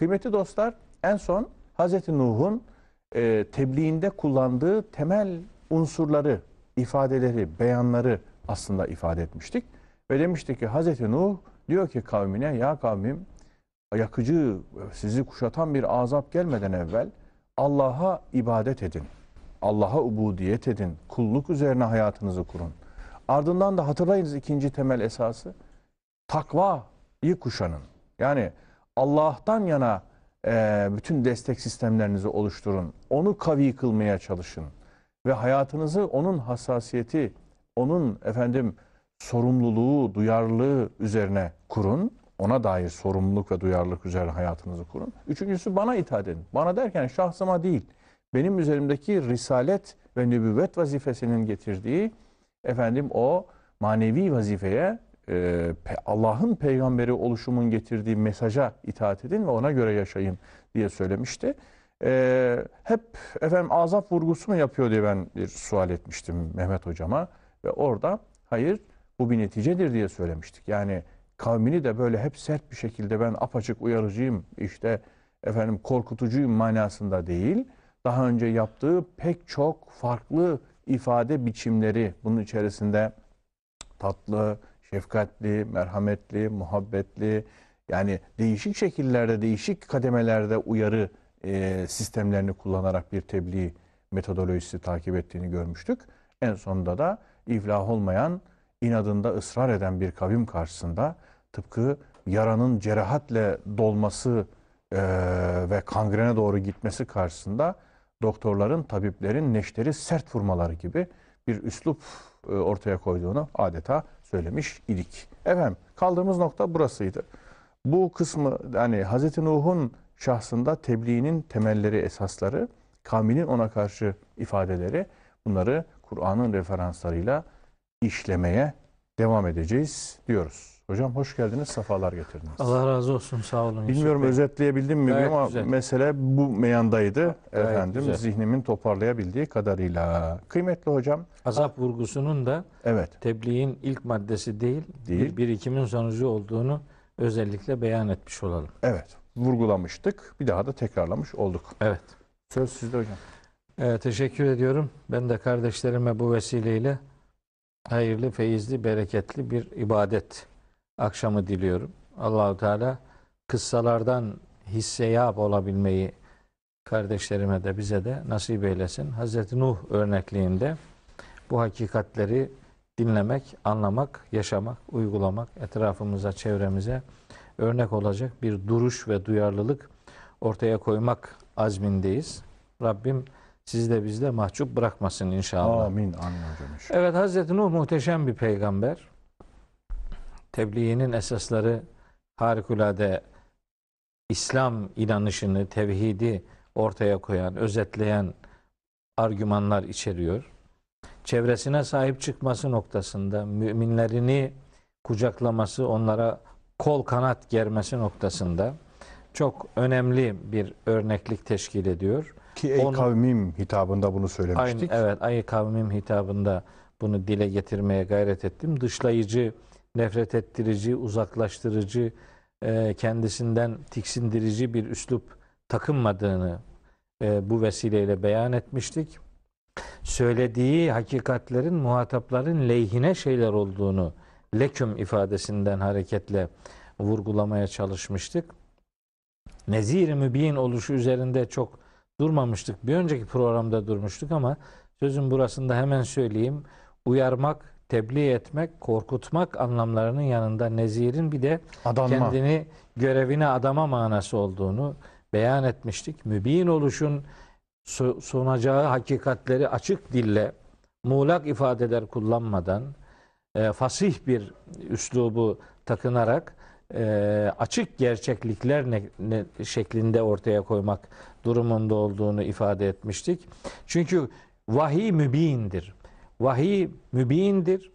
Kıymetli dostlar en son Hz. Nuh'un e, tebliğinde kullandığı temel unsurları, ifadeleri, beyanları aslında ifade etmiştik. Ve demiştik ki Hz. Nuh diyor ki kavmine ya kavmim yakıcı sizi kuşatan bir azap gelmeden evvel Allah'a ibadet edin. Allah'a ubudiyet edin. Kulluk üzerine hayatınızı kurun. Ardından da hatırlayınız ikinci temel esası takvayı kuşanın. Yani Allah'tan yana e, bütün destek sistemlerinizi oluşturun. Onu kavi kılmaya çalışın. Ve hayatınızı onun hassasiyeti, onun efendim sorumluluğu, duyarlılığı üzerine kurun. Ona dair sorumluluk ve duyarlılık üzerine hayatınızı kurun. Üçüncüsü bana itaat edin. Bana derken şahsıma değil. Benim üzerimdeki risalet ve nübüvvet vazifesinin getirdiği efendim o manevi vazifeye e, Allah'ın peygamberi oluşumun getirdiği mesaja itaat edin ve ona göre yaşayın diye söylemişti. E, hep efendim azap vurgusu mu yapıyor diye ben bir sual etmiştim Mehmet hocama ve orada hayır bu bir neticedir diye söylemiştik. Yani kavmini de böyle hep sert bir şekilde ben apaçık uyarıcıyım işte efendim korkutucuyum manasında değil. Daha önce yaptığı pek çok farklı ifade biçimleri bunun içerisinde tatlı, şefkatli, merhametli, muhabbetli yani değişik şekillerde, değişik kademelerde uyarı e, sistemlerini kullanarak bir tebliğ metodolojisi takip ettiğini görmüştük. En sonunda da iflah olmayan, inadında ısrar eden bir kavim karşısında tıpkı yaranın cerahatle dolması e, ve kangrene doğru gitmesi karşısında doktorların, tabiplerin neşteri sert vurmaları gibi bir üslup e, ortaya koyduğunu adeta söylemiş idik. Efendim kaldığımız nokta burasıydı. Bu kısmı yani Hz. Nuh'un şahsında tebliğinin temelleri, esasları, kavminin ona karşı ifadeleri bunları Kur'an'ın referanslarıyla işlemeye devam edeceğiz diyoruz. Hocam hoş geldiniz, sefalar getirdiniz. Allah razı olsun, sağ olun. Bilmiyorum özetleyebildim mi Gayet ama güzel. mesele bu meyandaydı. Gayet Efendim güzel. zihnimin toparlayabildiği kadarıyla. Kıymetli hocam, Azap vurgusunun da evet tebliğin ilk maddesi değil, Değil. bir birikimin sonucu olduğunu özellikle beyan etmiş olalım. Evet, vurgulamıştık. Bir daha da tekrarlamış olduk. Evet. Söz sizde hocam. Ee, teşekkür ediyorum. Ben de kardeşlerime bu vesileyle hayırlı, feyizli, bereketli bir ibadet akşamı diliyorum. Allahu Teala kıssalardan hisseyap olabilmeyi kardeşlerime de bize de nasip eylesin. Hazreti Nuh örnekliğinde bu hakikatleri dinlemek, anlamak, yaşamak, uygulamak, etrafımıza, çevremize örnek olacak bir duruş ve duyarlılık ortaya koymak azmindeyiz. Rabbim sizi de bizde mahcup bırakmasın inşallah. Amin. Amin hocam. Evet Hazreti Nuh muhteşem bir peygamber. Tebliğinin esasları harikulade İslam inanışını, tevhidi ortaya koyan, özetleyen argümanlar içeriyor. Çevresine sahip çıkması noktasında müminlerini kucaklaması, onlara kol kanat germesi noktasında çok önemli bir örneklik teşkil ediyor. Ki ey Onu- kavmim hitabında bunu Aynı, söylemiştik. evet, ayı kavmim hitabında bunu dile getirmeye gayret ettim. Dışlayıcı, nefret ettirici, uzaklaştırıcı, e, kendisinden tiksindirici bir üslup takınmadığını e, bu vesileyle beyan etmiştik. Söylediği hakikatlerin muhatapların lehine şeyler olduğunu leküm ifadesinden hareketle vurgulamaya çalışmıştık. Nezir-i mübin oluşu üzerinde çok durmamıştık. Bir önceki programda durmuştuk ama sözün burasında hemen söyleyeyim. Uyarmak, tebliğ etmek, korkutmak anlamlarının yanında nezirin bir de Adanma. kendini görevine adama manası olduğunu beyan etmiştik. Mübin oluşun su- sunacağı hakikatleri açık dille muğlak ifadeler kullanmadan e, fasih bir üslubu takınarak e, açık gerçeklikler ne, ne- şeklinde ortaya koymak durumunda olduğunu ifade etmiştik. Çünkü vahiy mübindir. Vahiy mübindir.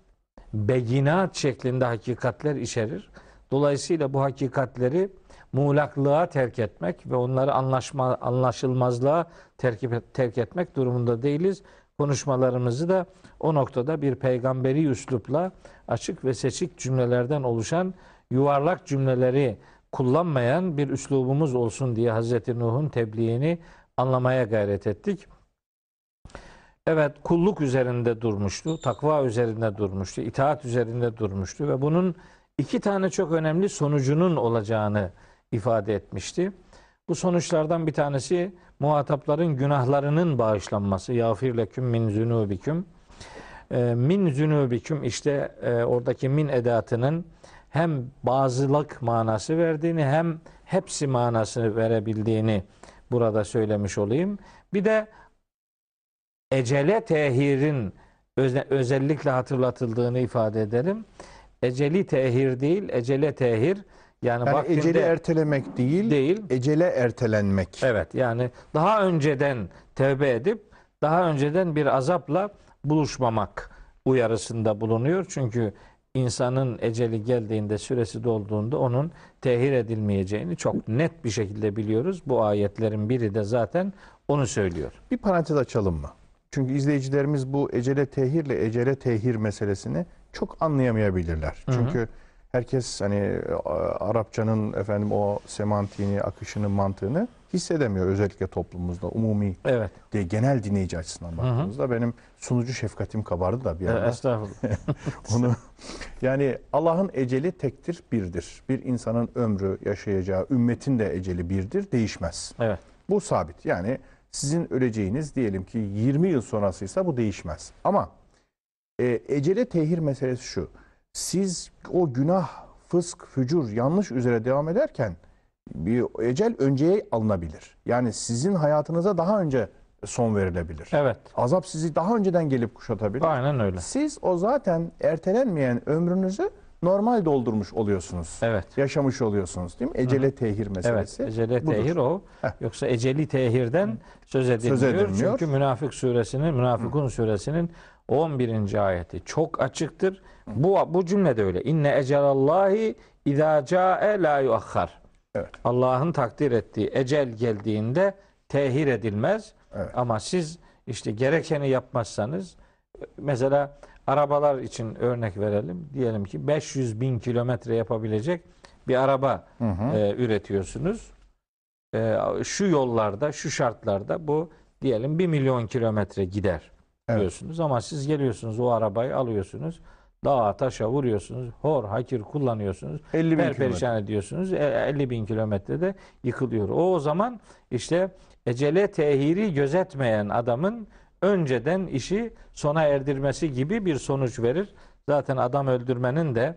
Beyinat şeklinde hakikatler içerir. Dolayısıyla bu hakikatleri muğlaklığa terk etmek ve onları anlaşma, anlaşılmazlığa terk, terk etmek durumunda değiliz. Konuşmalarımızı da o noktada bir peygamberi üslupla açık ve seçik cümlelerden oluşan yuvarlak cümleleri kullanmayan bir üslubumuz olsun diye Hazreti Nuh'un tebliğini anlamaya gayret ettik. Evet kulluk üzerinde durmuştu, takva üzerinde durmuştu, itaat üzerinde durmuştu ve bunun iki tane çok önemli sonucunun olacağını ifade etmişti. Bu sonuçlardan bir tanesi muhatapların günahlarının bağışlanması. Yağfir leküm min zunubiküm. E, min zunubiküm işte e, oradaki min edatının hem bazılık manası verdiğini hem hepsi manası verebildiğini burada söylemiş olayım. Bir de ecele tehirin öze- özellikle hatırlatıldığını ifade ederim. Eceli tehir değil, ecele tehir. Yani, Yani vaktinde eceli ertelemek değil, değil. ecele ertelenmek. Evet yani daha önceden tevbe edip daha önceden bir azapla buluşmamak uyarısında bulunuyor. Çünkü insanın eceli geldiğinde süresi dolduğunda onun tehir edilmeyeceğini çok net bir şekilde biliyoruz. Bu ayetlerin biri de zaten onu söylüyor. Bir parantez açalım mı? Çünkü izleyicilerimiz bu ecele tehirle ecele tehir meselesini çok anlayamayabilirler. Hı hı. Çünkü herkes hani a, Arapçanın efendim o semantiğini, akışını, mantığını hissedemiyor özellikle toplumumuzda umumi Evet. de genel dinleyici açısından hı. baktığımızda benim sunucu şefkatim kabardı da bir E, anda. Estağfurullah. Onu yani Allah'ın eceli tektir, birdir. Bir insanın ömrü, yaşayacağı, ümmetin de eceli birdir, değişmez. Evet. Bu sabit. Yani sizin öleceğiniz diyelim ki 20 yıl sonrasıysa bu değişmez. Ama e, ecele tehir meselesi şu. Siz o günah, fısk, fücur, yanlış üzere devam ederken bir ecel önceye alınabilir. Yani sizin hayatınıza daha önce son verilebilir. Evet. Azap sizi daha önceden gelip kuşatabilir. Aynen öyle. Siz o zaten ertelenmeyen ömrünüzü normal doldurmuş oluyorsunuz. Evet. Yaşamış oluyorsunuz değil mi? Ecele tehir Evet, meselesi. eceli budur. tehir o. Heh. Yoksa eceli tehirden söz edilmiyor. edilmiyor. Çünkü Münafık suresinin, Münafıkun suresinin 11. ayeti çok açıktır. Bu bu cümle de öyle. İnne ecelallahi izâ câe la yuakhar. Evet. Allah'ın takdir ettiği ecel geldiğinde tehir edilmez. Evet. Ama siz işte gerekeni yapmazsanız mesela arabalar için örnek verelim. Diyelim ki 500 bin kilometre yapabilecek bir araba Hı hı. e, üretiyorsunuz. E, şu yollarda, şu şartlarda bu diyelim 1 milyon kilometre gider Evet. diyorsunuz. Ama siz geliyorsunuz o arabayı alıyorsunuz. Dağa taşa vuruyorsunuz. Hor hakir kullanıyorsunuz. 50 bin Per kilometre. perişan ediyorsunuz. E, 50 bin kilometrede yıkılıyor. O o zaman işte ecele tehiri gözetmeyen adamın önceden işi sona erdirmesi gibi bir sonuç verir. Zaten adam öldürmenin de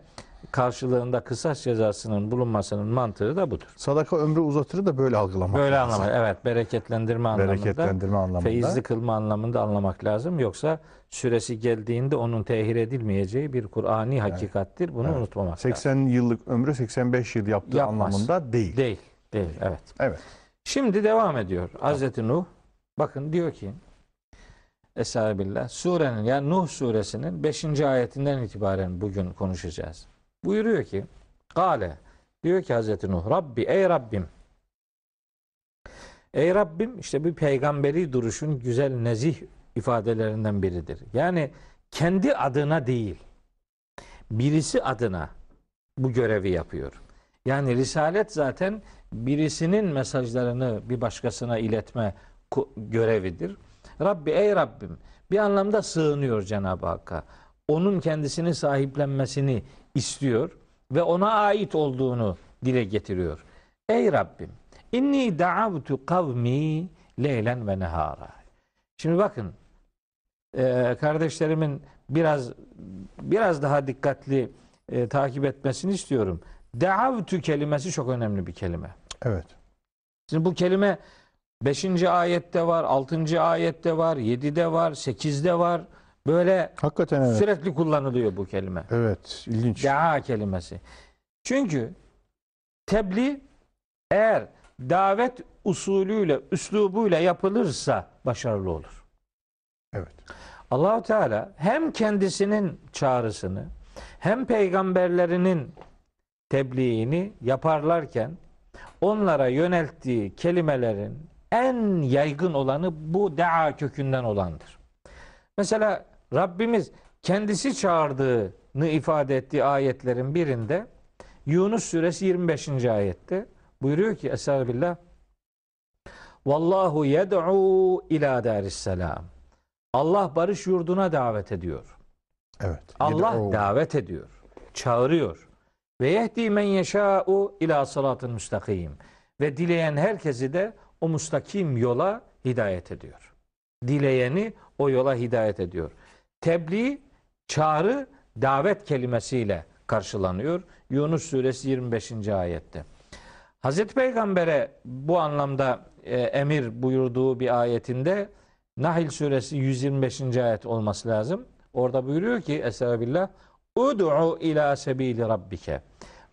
karşılığında kısas cezasının bulunmasının mantığı da budur. Sadaka ömrü uzatır da böyle algılamak Böyle lazım. anlamak. Evet, bereketlendirme anlamında. Bereketlendirme anlamında. Feyizli kılma anlamında anlamak lazım. Yoksa süresi geldiğinde onun tehir edilmeyeceği bir Kur'ani hakikattir. Bunu Evet. unutmamak lazım. 80 yıllık ömrü 85 yıl yaptığı Yapmaz. anlamında değil. Değil. Değil. Evet. Evet. Şimdi devam ediyor. Hazreti Nuh bakın diyor ki Estağfirullah. Surenin yani Nuh suresinin 5. ayetinden itibaren bugün konuşacağız. Buyuruyor ki Kale diyor ki Hazreti Nuh Rabbi ey Rabbim Ey Rabbim işte bir peygamberi duruşun güzel nezih ifadelerinden biridir. Yani kendi adına değil birisi adına bu görevi yapıyor. Yani risalet zaten birisinin mesajlarını bir başkasına iletme görevidir. Rabbi ey Rabbim bir anlamda sığınıyor Cenab-ı Hakk'a. Onun kendisini sahiplenmesini istiyor ve ona ait olduğunu dile getiriyor. Ey Rabbim inni da'avtu kavmi leylen ve nehara. Şimdi bakın e, kardeşlerimin biraz biraz daha dikkatli e, takip etmesini istiyorum. Da'avtu kelimesi çok önemli bir kelime. Evet. Şimdi bu kelime 5. ayette var, 6. ayette var, 7'de var, 8'de var. Böyle Hakikaten evet. sürekli kullanılıyor bu kelime. Evet. ilginç. Daa kelimesi. Çünkü tebliğ eğer davet usulüyle, üslubuyla yapılırsa başarılı olur. Evet. Allahu Teala hem kendisinin çağrısını hem peygamberlerinin tebliğini yaparlarken onlara yönelttiği kelimelerin en yaygın olanı bu daa kökünden olandır. Mesela Rabbimiz kendisi çağırdığını ifade ettiği ayetlerin birinde Yunus suresi 25. ayette buyuruyor ki Estağfirullah Vallahu yed'u ila darisselam. Allah barış yurduna davet ediyor. Evet. Allah Yed'u. davet ediyor. Çağırıyor. Ve yehdi men yeşâ'u ila sıratın müstakim. Ve dileyen herkesi de o müstakim yola hidayet ediyor. Dileyeni o yola hidayet ediyor. Tebliğ, çağrı, davet kelimesiyle karşılanıyor. Yunus suresi 25. ayette. Hazreti Peygamber'e bu anlamda e, emir buyurduğu bir ayetinde Nahl suresi 125. ayet olması lazım. Orada buyuruyor ki Estağfirullah Ud'u ila sebili rabbike.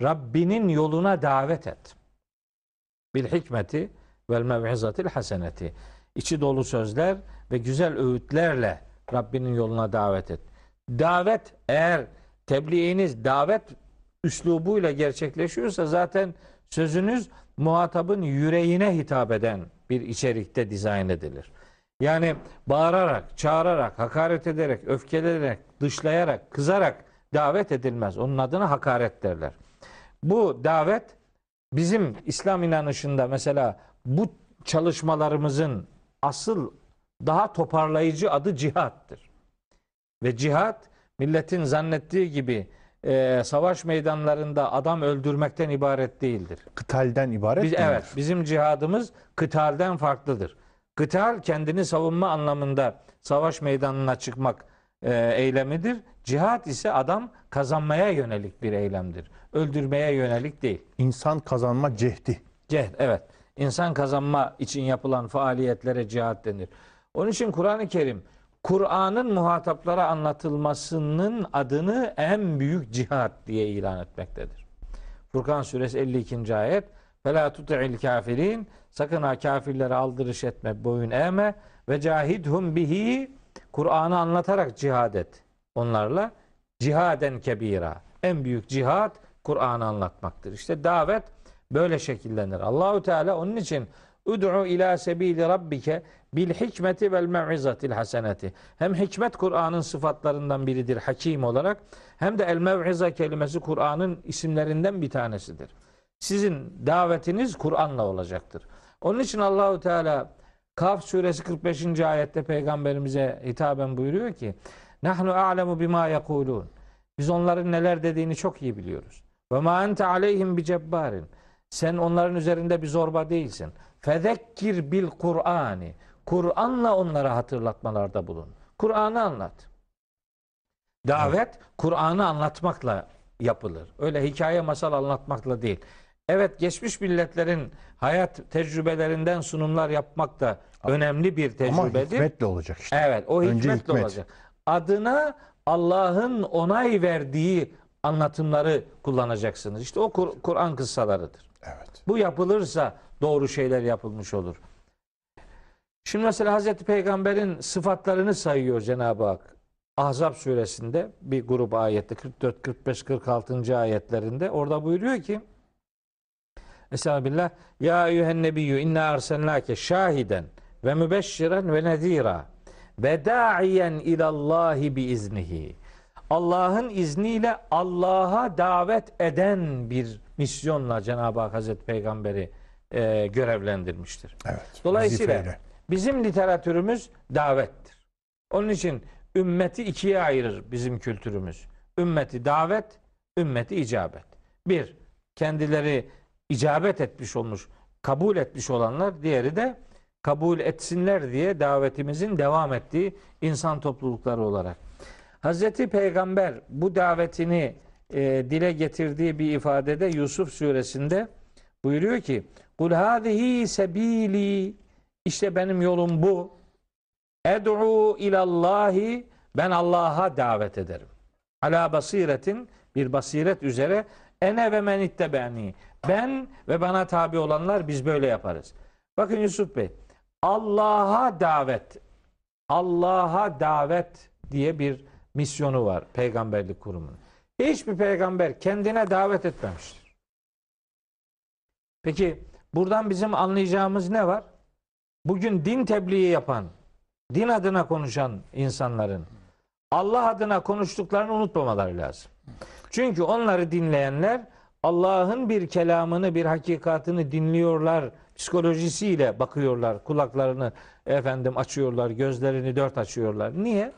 Rabbinin yoluna davet et. Bil hikmeti vel mev'izatil haseneti. İçi dolu sözler ve güzel öğütlerle Rabbinin yoluna davet et. Davet eğer tebliğiniz davet üslubuyla gerçekleşiyorsa zaten sözünüz muhatabın yüreğine hitap eden bir içerikte dizayn edilir. Yani bağırarak, çağırarak, hakaret ederek, öfkelenerek, dışlayarak, kızarak davet edilmez. Onun adına hakaret derler. Bu davet bizim İslam inanışında mesela bu çalışmalarımızın asıl daha toparlayıcı adı cihattır. Ve cihat milletin zannettiği gibi e, savaş meydanlarında adam öldürmekten ibaret değildir. Kıtalden ibaret Biz, değildir. evet, bizim cihadımız kıtalden farklıdır. Kıtal kendini savunma anlamında savaş meydanına çıkmak e, eylemidir. Cihat ise adam kazanmaya yönelik bir eylemdir. Öldürmeye yönelik değil. İnsan kazanma cehdi. Cehd, evet. İnsan kazanma için yapılan faaliyetlere cihat denir. Onun için Kur'an-ı Kerim Kur'an'ın muhataplara anlatılmasının adını en büyük cihat diye ilan etmektedir. Furkan suresi 52. ayet Fela tuti'il kafirin sakın ha kafirlere aldırış etme, boyun eğme ve cahidhum bihi Kur'an'ı anlatarak cihad et. Onlarla cihaden kebira. En büyük cihat Kur'an'ı anlatmaktır. İşte davet böyle şekillenir. Allahu Teala onun için Ud'u ila sebili rabbike bil hikmeti vel mev'izatil haseneti. Hem hikmet Kur'an'ın sıfatlarından biridir hakim olarak hem de el mev'iza kelimesi Kur'an'ın isimlerinden bir tanesidir. Sizin davetiniz Kur'an'la olacaktır. Onun için Allahu Teala Kaf suresi 45. ayette peygamberimize hitaben buyuruyor ki Nahnu a'lemu bima yekulun. Biz onların neler dediğini çok iyi biliyoruz. Ve ma ente aleyhim bi cebbarin. Sen onların üzerinde bir zorba değilsin. Fezekkir bil Kur'ani. Kur'an'la onlara hatırlatmalarda bulun. Kur'an'ı anlat. Davet Kur'an'ı anlatmakla yapılır. Öyle hikaye masal anlatmakla değil. Evet geçmiş milletlerin hayat tecrübelerinden sunumlar yapmak da önemli bir Ama tecrübedir. hikmetle olacak işte. Evet, o Önce hikmetle hikmet. olacak. Adına Allah'ın onay verdiği anlatımları kullanacaksınız. İşte o Kur- Kur'an kıssalarıdır. Evet. Bu yapılırsa doğru şeyler yapılmış olur. Şimdi mesela Hazreti Peygamber'in sıfatlarını sayıyor Cenab-ı Hak. Ahzab suresinde bir grup ayette 44, 45, 46. ayetlerinde orada buyuruyor ki Estağfirullah. Ya eyyühen nebiyyü inna arselnake şahiden ve mübeşşiren ve nezira ve da'iyen ilallahi bi iznihi. Allah'ın izniyle Allah'a davet eden bir misyonla Cenab-ı Hak Hazreti Peygamber'i e, görevlendirmiştir. Evet. Dolayısıyla vazifeyle. bizim literatürümüz davettir. Onun için ümmeti ikiye ayırır bizim kültürümüz. Ümmeti davet, ümmeti icabet. Bir, kendileri icabet etmiş olmuş, kabul etmiş olanlar, diğeri de kabul etsinler diye davetimizin devam ettiği insan toplulukları olarak. Hazreti Peygamber bu davetini e, dile getirdiği bir ifadede Yusuf suresinde buyuruyor ki Kul hâzihi sebili işte benim yolum bu. Ed'u ilallahi ben Allah'a davet ederim. Ala basiretin bir basiret üzere ene ve men ittebeni. Ben ve bana tabi olanlar biz böyle yaparız. Bakın Yusuf Bey Allah'a davet Allah'a davet diye bir misyonu var peygamberlik kurumunun. Hiçbir peygamber kendine davet etmemiştir. Peki buradan bizim anlayacağımız ne var? Bugün din tebliği yapan, din adına konuşan insanların Allah adına konuştuklarını unutmamaları lazım. Çünkü onları dinleyenler Allah'ın bir kelamını, bir hakikatını dinliyorlar, psikolojisiyle bakıyorlar, kulaklarını efendim açıyorlar, gözlerini dört açıyorlar. Niye?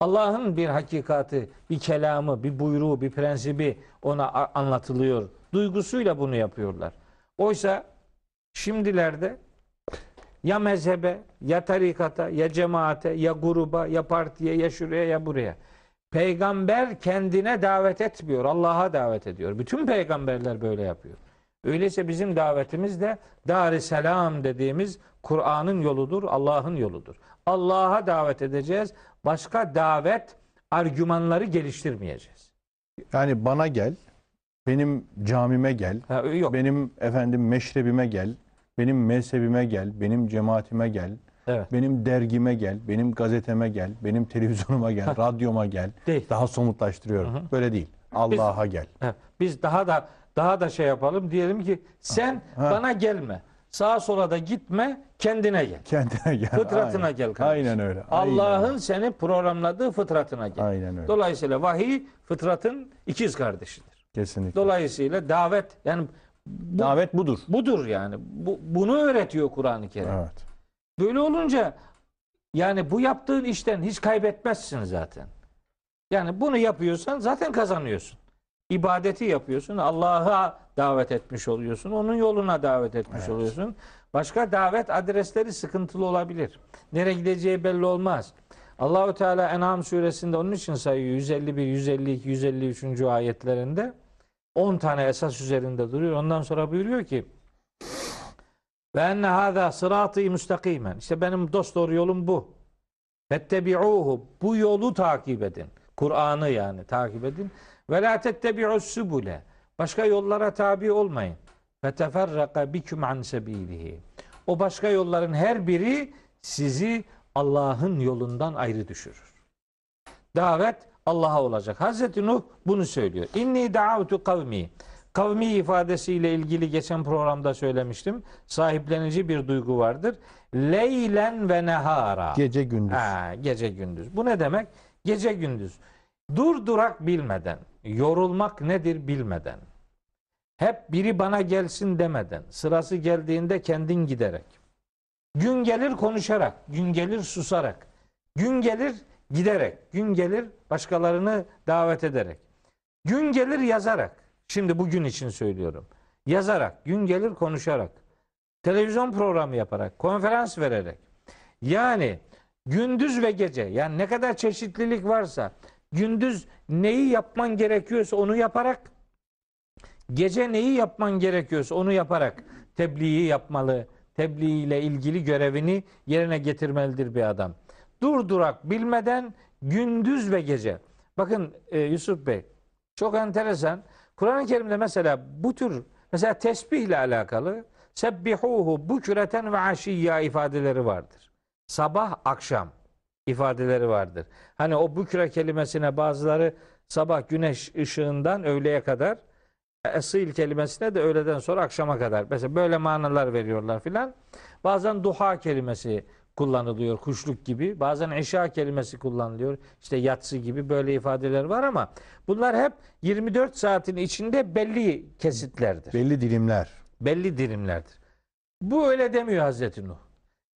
Allah'ın bir hakikati, bir kelamı, bir buyruğu, bir prensibi ona anlatılıyor. Duygusuyla bunu yapıyorlar. Oysa şimdilerde ya mezhebe, ya tarikata, ya cemaate, ya gruba, ya partiye, ya şuraya, ya buraya. Peygamber kendine davet etmiyor, Allah'a davet ediyor. Bütün peygamberler böyle yapıyor. Öyleyse bizim davetimiz de dar selam dediğimiz Kur'an'ın yoludur, Allah'ın yoludur. Allah'a davet edeceğiz. Başka davet argümanları geliştirmeyeceğiz. Yani bana gel, benim camime gel, Ha, yok. benim efendim meşrebime gel, benim mezhebime gel, benim cemaatime gel, Evet. benim dergime gel, benim gazeteme gel, benim televizyonuma gel, radyoma gel. Değil. Daha somutlaştırıyorum. Böyle değil. Allah'a gel. Ha, Biz daha da daha da şey yapalım. Diyelim ki sen Ha. bana gelme. Sağa sola da gitme, kendine gel. Kendine gel. Fıtratına Aynen. gel kardeşim. Aynen öyle. Allah'ın seni programladığı fıtratına gel. Aynen öyle. Dolayısıyla vahiy fıtratın ikiz kardeşidir. Kesinlikle. Dolayısıyla davet yani bu, Davet budur. budur yani. Bu, bunu öğretiyor Kur'an-ı Kerim. Evet. Böyle olunca yani bu yaptığın işten hiç kaybetmezsin zaten. Yani bunu yapıyorsan zaten kazanıyorsun. İbadeti yapıyorsun. Allah'a davet etmiş oluyorsun. Onun yoluna davet etmiş Evet. oluyorsun. Başka davet adresleri sıkıntılı olabilir. Nereye gideceği belli olmaz. Allahu Teala En'am suresinde onun için sayıyor 151, 152, 153. ayetlerinde 10 tane esas üzerinde duruyor. Ondan sonra buyuruyor ki ve enne hâzâ sıratı müstakimen. İşte benim dost doğru yolum bu. Fettebi'uhu. Bu yolu takip edin. Kur'an'ı yani takip edin. Ve la tettebi'us subule. Başka yollara tabi olmayın. Feteferraka biküm an sebilihi. O başka yolların her biri sizi Allah'ın yolundan ayrı düşürür. Davet Allah'a olacak. Hazreti Nuh bunu söylüyor. İnni da'avtu kavmi. Kavmi ifadesiyle ilgili geçen programda söylemiştim. Sahiplenici bir duygu vardır. Leylen ve nehara. Gece gündüz. Ha, gece gündüz. Bu ne demek? Gece gündüz. Dur durak bilmeden, yorulmak nedir bilmeden, hep biri bana gelsin demeden, sırası geldiğinde kendin giderek, gün gelir konuşarak, gün gelir susarak, gün gelir giderek, gün gelir başkalarını davet ederek, gün gelir yazarak, şimdi bugün için söylüyorum, yazarak, gün gelir konuşarak, televizyon programı yaparak, konferans vererek, yani gündüz ve gece yani ne kadar çeşitlilik varsa gündüz neyi yapman gerekiyorsa onu yaparak gece neyi yapman gerekiyorsa onu yaparak tebliği yapmalı. Tebliğ ile ilgili görevini yerine getirmelidir bir adam. Durdurak bilmeden gündüz ve gece. Bakın e, Yusuf Bey çok enteresan. Kur'an-ı Kerim'de mesela bu tür mesela tesbihle alakalı sebbihuhu bukreten ve aşiyya ifadeleri vardır sabah akşam ifadeleri vardır. Hani o bükre kelimesine bazıları sabah güneş ışığından öğleye kadar esil kelimesine de öğleden sonra akşama kadar. Mesela böyle manalar veriyorlar filan. Bazen duha kelimesi kullanılıyor kuşluk gibi. Bazen işa kelimesi kullanılıyor. İşte yatsı gibi böyle ifadeler var ama bunlar hep 24 saatin içinde belli kesitlerdir Belli dilimler. belli dilimlerdir. Bu öyle demiyor Hazreti Nuh.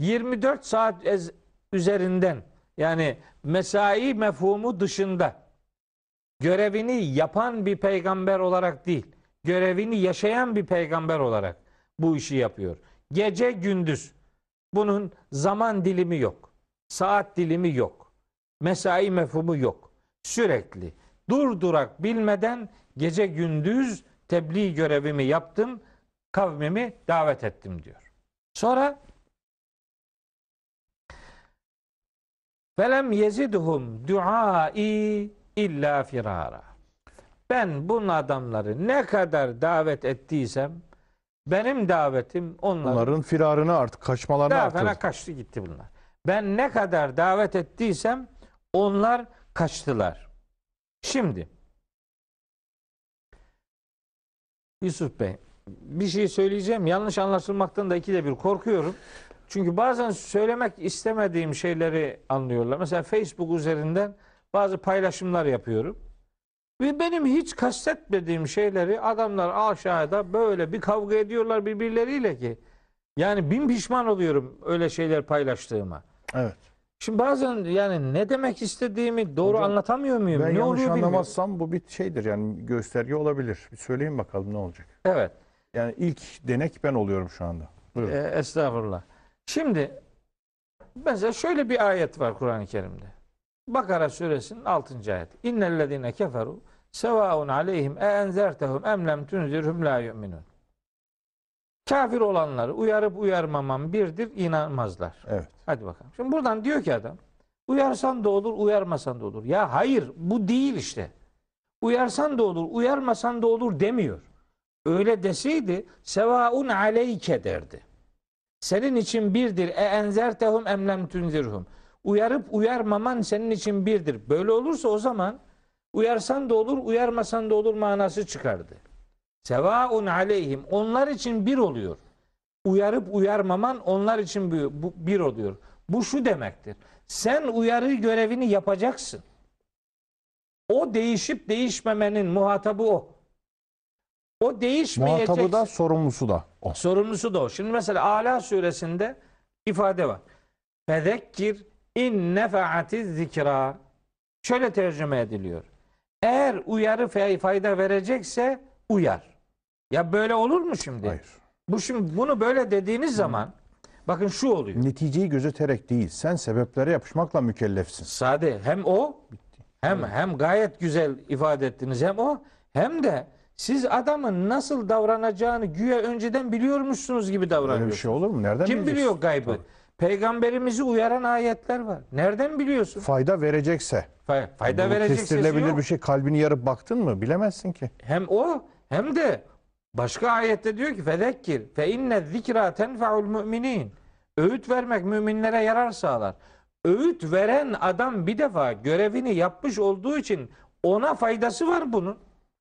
24 saat ez- üzerinden yani mesai mefhumu dışında görevini yapan bir peygamber olarak değil, görevini yaşayan bir peygamber olarak bu işi yapıyor. Gece gündüz. Bunun zaman dilimi yok. Saat dilimi yok. Mesai mefhumu yok. Sürekli durdurak bilmeden gece gündüz tebliğ görevimi yaptım, kavmimi davet ettim diyor. Sonra Velem yeziduhum duai illa firara. Ben bunun adamları ne kadar davet ettiysem benim davetim onları Bunların firarını artık kaçmalarını daha artırdı. fena kaçtı gitti bunlar. Ben ne kadar davet ettiysem onlar kaçtılar. Şimdi Yusuf Bey bir şey söyleyeceğim. Yanlış anlaşılmaktan da ikide bir korkuyorum. Çünkü bazen söylemek istemediğim şeyleri anlıyorlar. Mesela Facebook üzerinden bazı paylaşımlar yapıyorum. Ve benim hiç kastetmediğim şeyleri adamlar aşağıda böyle bir kavga ediyorlar birbirleriyle ki. Yani bin pişman oluyorum öyle şeyler paylaştığıma. Evet. Şimdi bazen yani ne demek istediğimi doğru Hocam, anlatamıyor muyum? Ben ne yanlış oluyor bilmiyorum. anlamazsam bu bir şeydir yani gösterge olabilir. Bir söyleyin bakalım ne olacak. Evet. Yani ilk denek ben oluyorum şu anda. Buyurun. E, estağfurullah. Şimdi mesela şöyle bir ayet var Kur'an-ı Kerim'de. Bakara suresinin 6. ayet. İnnellezine keferu sevaun aleyhim e enzertehum em lem tunzirhum la yu'minun. Kafir olanları uyarıp uyarmamam birdir inanmazlar. Evet. Hadi bakalım. Şimdi buradan diyor ki adam uyarsan da olur uyarmasan da olur. Ya hayır bu değil işte. Uyarsan da olur uyarmasan da olur demiyor. Öyle deseydi sevaun aleyke derdi. Senin için birdir. E enzertehum em lem tunzirhum. Uyarıp uyarmaman senin için birdir. Böyle olursa o zaman uyarsan da olur, uyarmasan da olur manası çıkardı. Sevaun aleyhim. Onlar için bir oluyor. Uyarıp uyarmaman onlar için bir, oluyor. Bu şu demektir. Sen uyarı görevini yapacaksın. O değişip değişmemenin muhatabı o. O değişmeyecek. Muhatabı da sorumlusu da o. Sorumlusu da o. Şimdi mesela Ala suresinde ifade var. Fezekkir in nefaatiz zikra. Şöyle tercüme ediliyor. Eğer uyarı fayda verecekse uyar. Ya böyle olur mu şimdi? Hayır. Bu şimdi bunu böyle dediğiniz zaman bakın şu oluyor. Neticeyi gözeterek değil. Sen sebeplere yapışmakla mükellefsin. Sade hem o hem hem gayet güzel ifade ettiniz hem o hem de siz adamın nasıl davranacağını güya önceden biliyormuşsunuz gibi Öyle davranıyorsunuz. bir şey olur mu? Nereden Kim bileceksin? biliyor gaybı? Tabii. Peygamberimizi uyaran ayetler var. Nereden biliyorsun? Fayda verecekse. Fa- Fayda Bu verecek sesi Kestirilebilir bir şey. Kalbini yarıp baktın mı? Bilemezsin ki. Hem o hem de başka ayette diyor ki fezekkir fe inne zikra tenfa'ul müminin. Öğüt vermek müminlere yarar sağlar. Öğüt veren adam bir defa görevini yapmış olduğu için ona faydası var bunun.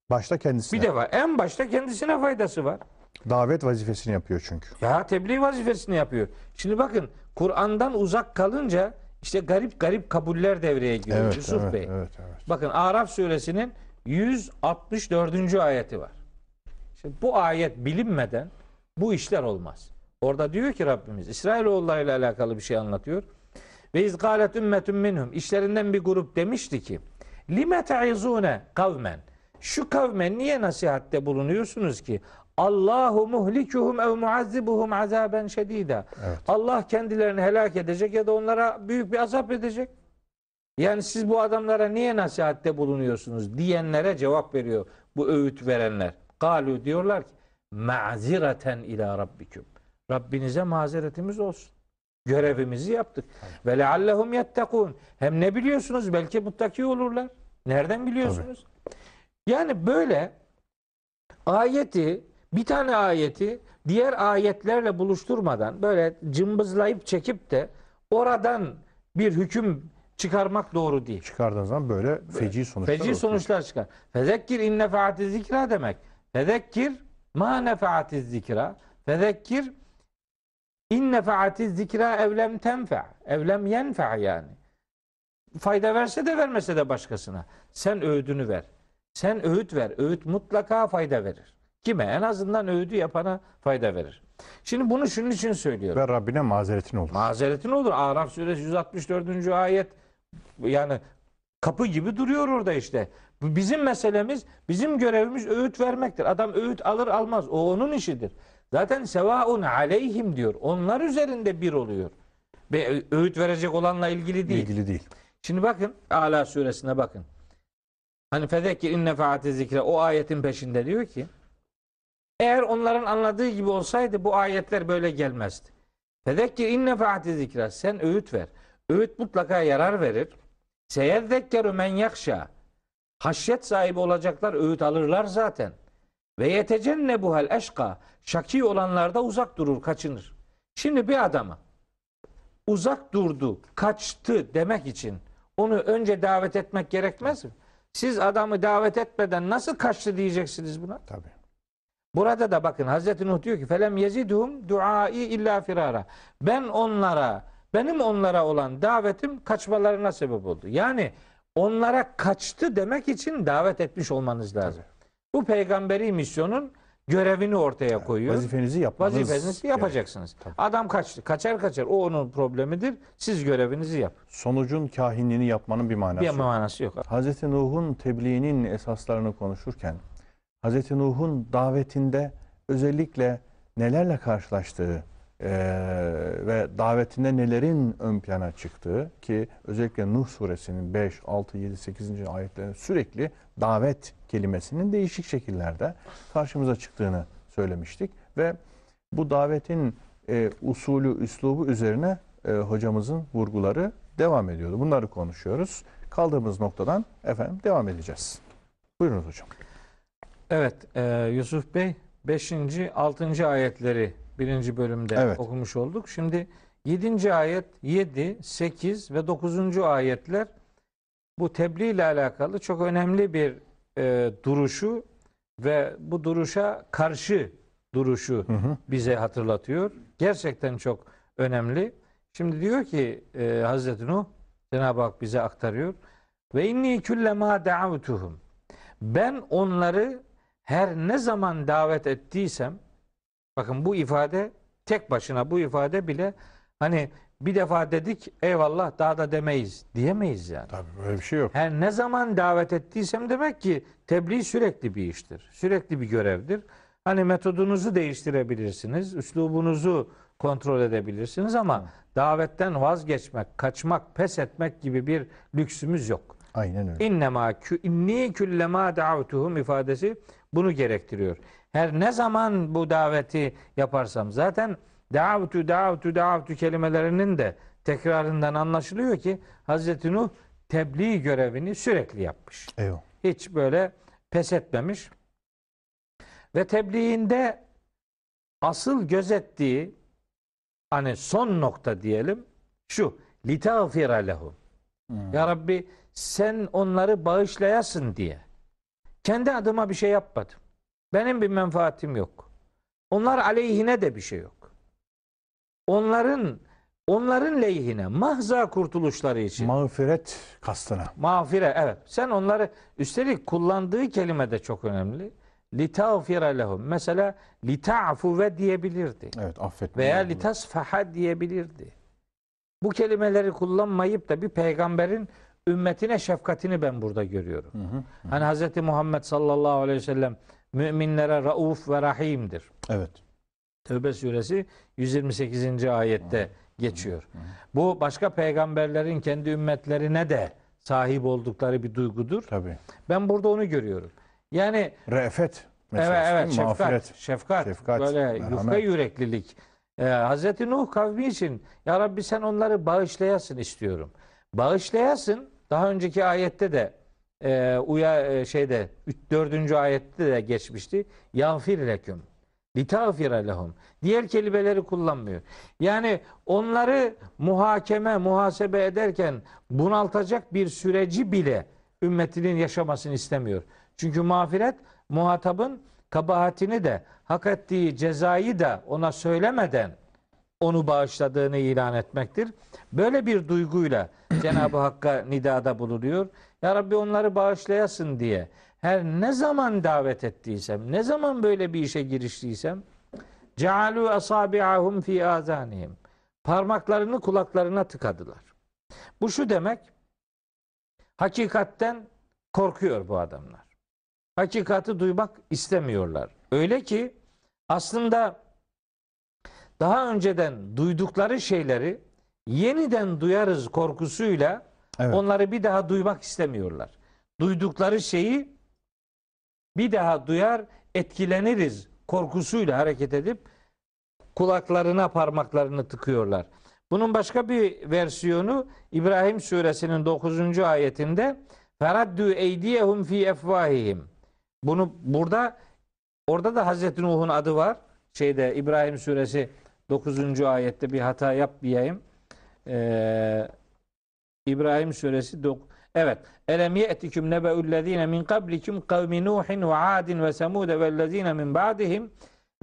Başta kendisine. Bir defa en başta kendisine faydası var. Davet vazifesini yapıyor çünkü. Ya tebliğ vazifesini yapıyor. Şimdi bakın Kur'an'dan uzak kalınca işte garip garip kabuller devreye giriyor Evet, Yusuf evet, Bey. evet, evet. Bakın Araf suresinin 164. ayeti var. Şimdi bu ayet bilinmeden bu işler olmaz. Orada diyor ki Rabbimiz İsrailoğulları ile alakalı bir şey anlatıyor. Ve iz galet ümmetun minhum işlerinden bir grup demişti ki lime te'izune kavmen şu kavme niye nasihatte bulunuyorsunuz ki Allahu muhlikuhum ev muazzibuhum azaben şedida. Evet. Allah kendilerini helak edecek ya da onlara büyük bir azap edecek. Yani siz bu adamlara niye nasihatte bulunuyorsunuz diyenlere cevap veriyor bu öğüt verenler. Galu diyorlar ki ma'zireten ila rabbiküm. Rabbinize mazeretimiz olsun. Görevimizi yaptık. Ve leallehum yettekun. Hem ne biliyorsunuz? Belki muttaki olurlar. Nereden biliyorsunuz? Yani böyle ayeti bir tane ayeti diğer ayetlerle buluşturmadan böyle cımbızlayıp çekip de oradan bir hüküm çıkarmak doğru değil. Çıkardığın zaman böyle feci sonuçlar Feci ortaya sonuçlar çıkar. Fezekkir in nefaati zikra demek. Fezekkir ma nefaati zikra. Fezekkir in nefaati zikra evlem tenfe. Evlem yenfe yani. Fayda verse de vermese de başkasına. Sen öğüdünü ver. Sen öğüt ver. Öğüt mutlaka fayda verir. Kime? En azından öğüdü yapana fayda verir. Şimdi bunu şunun için söylüyorum. Ve Rabbine mazeretin olur. Mazeretin olur. Araf suresi 164. ayet yani kapı gibi duruyor orada işte. Bizim meselemiz, bizim görevimiz öğüt vermektir. Adam öğüt alır almaz. O onun işidir. Zaten sevaun aleyhim diyor. Onlar üzerinde bir oluyor. Ve öğüt verecek olanla ilgili değil. İlgili değil. Şimdi bakın Ala suresine bakın. Hani fezekkir inne faati zikre o ayetin peşinde diyor ki eğer onların anladığı gibi olsaydı bu ayetler böyle gelmezdi. Fezekkir inne faati zikre sen öğüt ver. Öğüt mutlaka yarar verir. Seyezzekkeru men yakşa. Haşyet sahibi olacaklar öğüt alırlar zaten. Ve yetecennebuhel eşka. Şaki olanlar da uzak durur, kaçınır. Şimdi bir adamı uzak durdu, kaçtı demek için onu önce davet etmek gerekmez mi? Siz adamı davet etmeden nasıl kaçtı diyeceksiniz buna? Tabii. Burada da bakın Hazreti Nuh diyor ki felem yezidhum duai illa firara. Ben onlara benim onlara olan davetim kaçmalarına sebep oldu. Yani onlara kaçtı demek için davet etmiş olmanız lazım. Bu peygamberi misyonun görevini ortaya koyuyor. Vazifenizi yapmanız Vazifenizi yapacaksınız. Adam kaçtı. Kaçar kaçar. O onun problemidir. Siz görevinizi yap. Sonucun kahinliğini yapmanın bir manası Bir yok. manası yok. Hz. Nuh'un tebliğinin esaslarını konuşurken Hz. Nuh'un davetinde özellikle nelerle karşılaştığı eee, ve davetinde nelerin ön plana çıktığı ki özellikle Nuh suresinin 5, 6, 7, 8. ayetlerinde sürekli davet kelimesinin değişik şekillerde karşımıza çıktığını söylemiştik ve bu davetin e, usulü, üslubu üzerine e, hocamızın vurguları devam ediyordu. Bunları konuşuyoruz. Kaldığımız noktadan efendim devam edeceğiz. Buyurunuz hocam. Evet e, Yusuf Bey 5. 6. ayetleri birinci bölümde Evet. okumuş olduk. Şimdi 7. ayet 7, 8 ve 9. ayetler bu tebliğ ile alakalı çok önemli bir e, duruşu ve bu duruşa karşı duruşu Hı hı. bize hatırlatıyor. Gerçekten çok önemli. Şimdi diyor ki e, Hazreti Nuh Cenab-ı Hak bize aktarıyor. Ve inni kullema da'avtuhum. Ben onları her ne zaman davet ettiysem bakın bu ifade tek başına bu ifade bile hani bir defa dedik eyvallah daha da demeyiz diyemeyiz yani. Tabii böyle bir şey yok. Her ne zaman davet ettiysem demek ki tebliğ sürekli bir iştir. Sürekli bir görevdir. Hani metodunuzu değiştirebilirsiniz, üslubunuzu kontrol edebilirsiniz ama davetten vazgeçmek, kaçmak, pes etmek gibi bir lüksümüz yok. Aynen öyle. İnnemâ kü inni küllema da'utuhum ifadesi bunu gerektiriyor. Her ne zaman bu daveti yaparsam zaten da'utu da'utu da'utu kelimelerinin de tekrarından anlaşılıyor ki Hazreti Nuh tebliğ görevini sürekli yapmış. Eyvallah. Hiç böyle pes etmemiş. Ve tebliğinde asıl gözettiği hani son nokta diyelim şu litağfira lehum. Hmm. Ya Rabbi sen onları bağışlayasın diye. Kendi adıma bir şey yapmadım. Benim bir menfaatim yok. Onlar aleyhine de bir şey yok. Onların onların lehine mahza kurtuluşları için Mağfiret kastına. mağfire evet. Sen onları üstelik kullandığı kelime de çok önemli. Litağfire lehum. Mesela lita'fu ve diyebilirdi. Evet affetme. Veya litasfaha diyebilirdi. Bu kelimeleri kullanmayıp da bir peygamberin ümmetine şefkatini ben burada görüyorum. Hı hı. Hani Hz. Muhammed sallallahu aleyhi ve sellem müminlere rauf ve rahimdir. Evet. Tevbe suresi 128. ayette geçiyor. Bu başka peygamberlerin kendi ümmetlerine de sahip oldukları bir duygudur. Tabii. Ben burada onu görüyorum. Yani Re'fet meselesi. evet evet şefkat, Mağfiret. şefkat, Şefkat, böyle merhamet. yufka yüreklilik. Ee, Hazreti Nuh kavmi için ya Rabbi sen onları bağışlayasın istiyorum. Bağışlayasın daha önceki ayette de e, uya e, şeyde 4. ayette de geçmişti. Yağfir leküm. Litağfire lehum. Diğer kelimeleri kullanmıyor. Yani onları muhakeme, muhasebe ederken bunaltacak bir süreci bile ümmetinin yaşamasını istemiyor. Çünkü mağfiret muhatabın kabahatini de hak ettiği cezayı da ona söylemeden onu bağışladığını ilan etmektir. Böyle bir duyguyla Cenab-ı Hakk'a nidada bulunuyor. Ya Rabbi onları bağışlayasın diye her ne zaman davet ettiysem, ne zaman böyle bir işe giriştiysem cealu asabi'ahum fi azanihim. Parmaklarını kulaklarına tıkadılar. Bu şu demek hakikatten korkuyor bu adamlar. Hakikati duymak istemiyorlar. Öyle ki aslında daha önceden duydukları şeyleri yeniden duyarız korkusuyla Evet. onları bir daha duymak istemiyorlar. Duydukları şeyi bir daha duyar, etkileniriz korkusuyla hareket edip kulaklarına parmaklarını tıkıyorlar. Bunun başka bir versiyonu İbrahim suresinin 9. ayetinde feraddu eydiyehum fi efvahihim. Bunu burada orada da Hazreti Nuh'un adı var. Şeyde İbrahim suresi 9. ayette bir hata yapmayayım. Ee, İbrahim suresi dok- Evet. Elem ye'tiküm nebe'ullezine min qablikum kavmi Nuhin ve Adin ve Semud ve'llezine min ba'dihim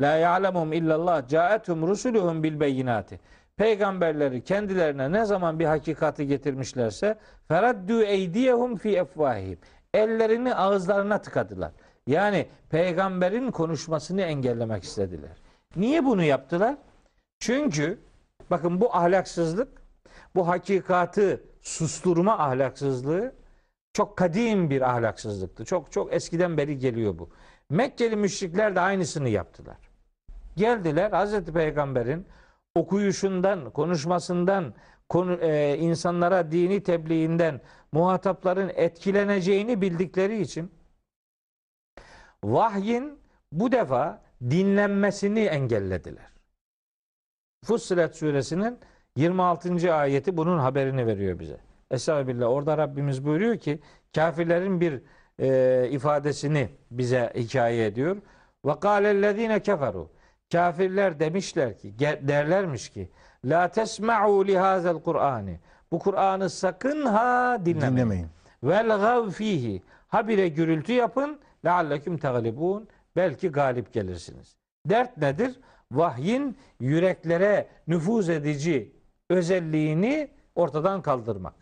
la ya'lemuhum illallah ca'etum rusuluhum bil beyinati. peygamberleri kendilerine ne zaman bir hakikati getirmişlerse feraddu eydiyehum fi efvahihim. Ellerini ağızlarına tıkadılar. Yani peygamberin konuşmasını engellemek istediler. Niye bunu yaptılar? Çünkü bakın bu ahlaksızlık, bu hakikatı susturma ahlaksızlığı çok kadim bir ahlaksızlıktı. Çok çok eskiden beri geliyor bu. Mekkeli müşrikler de aynısını yaptılar. Geldiler Hazreti Peygamber'in okuyuşundan, konuşmasından, konu, e, insanlara dini tebliğinden muhatapların etkileneceğini bildikleri için vahyin bu defa dinlenmesini engellediler. Fussilet suresinin 26. ayeti bunun haberini veriyor bize. Estağfirullah. Orada Rabbimiz buyuruyor ki kafirlerin bir e, ifadesini bize hikaye ediyor. Ve kâlellezîne keferu. Kafirler demişler ki, derlermiş ki La tesma'u lihazel Kur'ani. Bu Kur'an'ı sakın ha dinlemeyin. Dinlemeyin. Vel gav fihi. Habire gürültü yapın. Lealleküm teglibun. Belki galip gelirsiniz. Dert nedir? Vahyin yüreklere nüfuz edici özelliğini ortadan kaldırmak.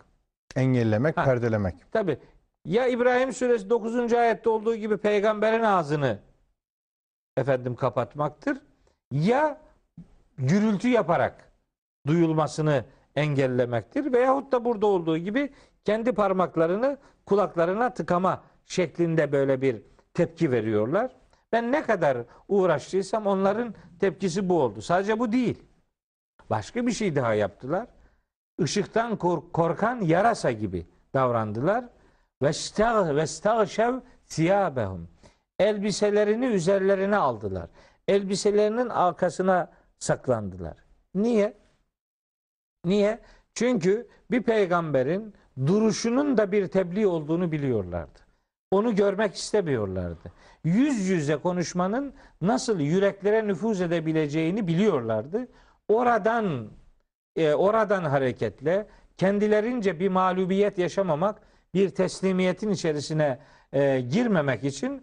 Engellemek, Ha. perdelemek. Tabi ya İbrahim suresi 9. ayette olduğu gibi peygamberin ağzını efendim kapatmaktır ya gürültü yaparak duyulmasını engellemektir veyahut da burada olduğu gibi kendi parmaklarını kulaklarına tıkama şeklinde böyle bir tepki veriyorlar. Ben ne kadar uğraştıysam onların tepkisi bu oldu. Sadece bu değil. Başka bir şey daha yaptılar. Işıktan kork- korkan yarasa gibi davrandılar. Ve stağşev siyabehum. Elbiselerini üzerlerine aldılar. Elbiselerinin arkasına saklandılar. Niye? Niye? Çünkü bir peygamberin duruşunun da bir tebliğ olduğunu biliyorlardı. Onu görmek istemiyorlardı. Yüz yüze konuşmanın nasıl yüreklere nüfuz edebileceğini biliyorlardı. Oradan e, oradan hareketle kendilerince bir mağlubiyet yaşamamak, bir teslimiyetin içerisine e, girmemek için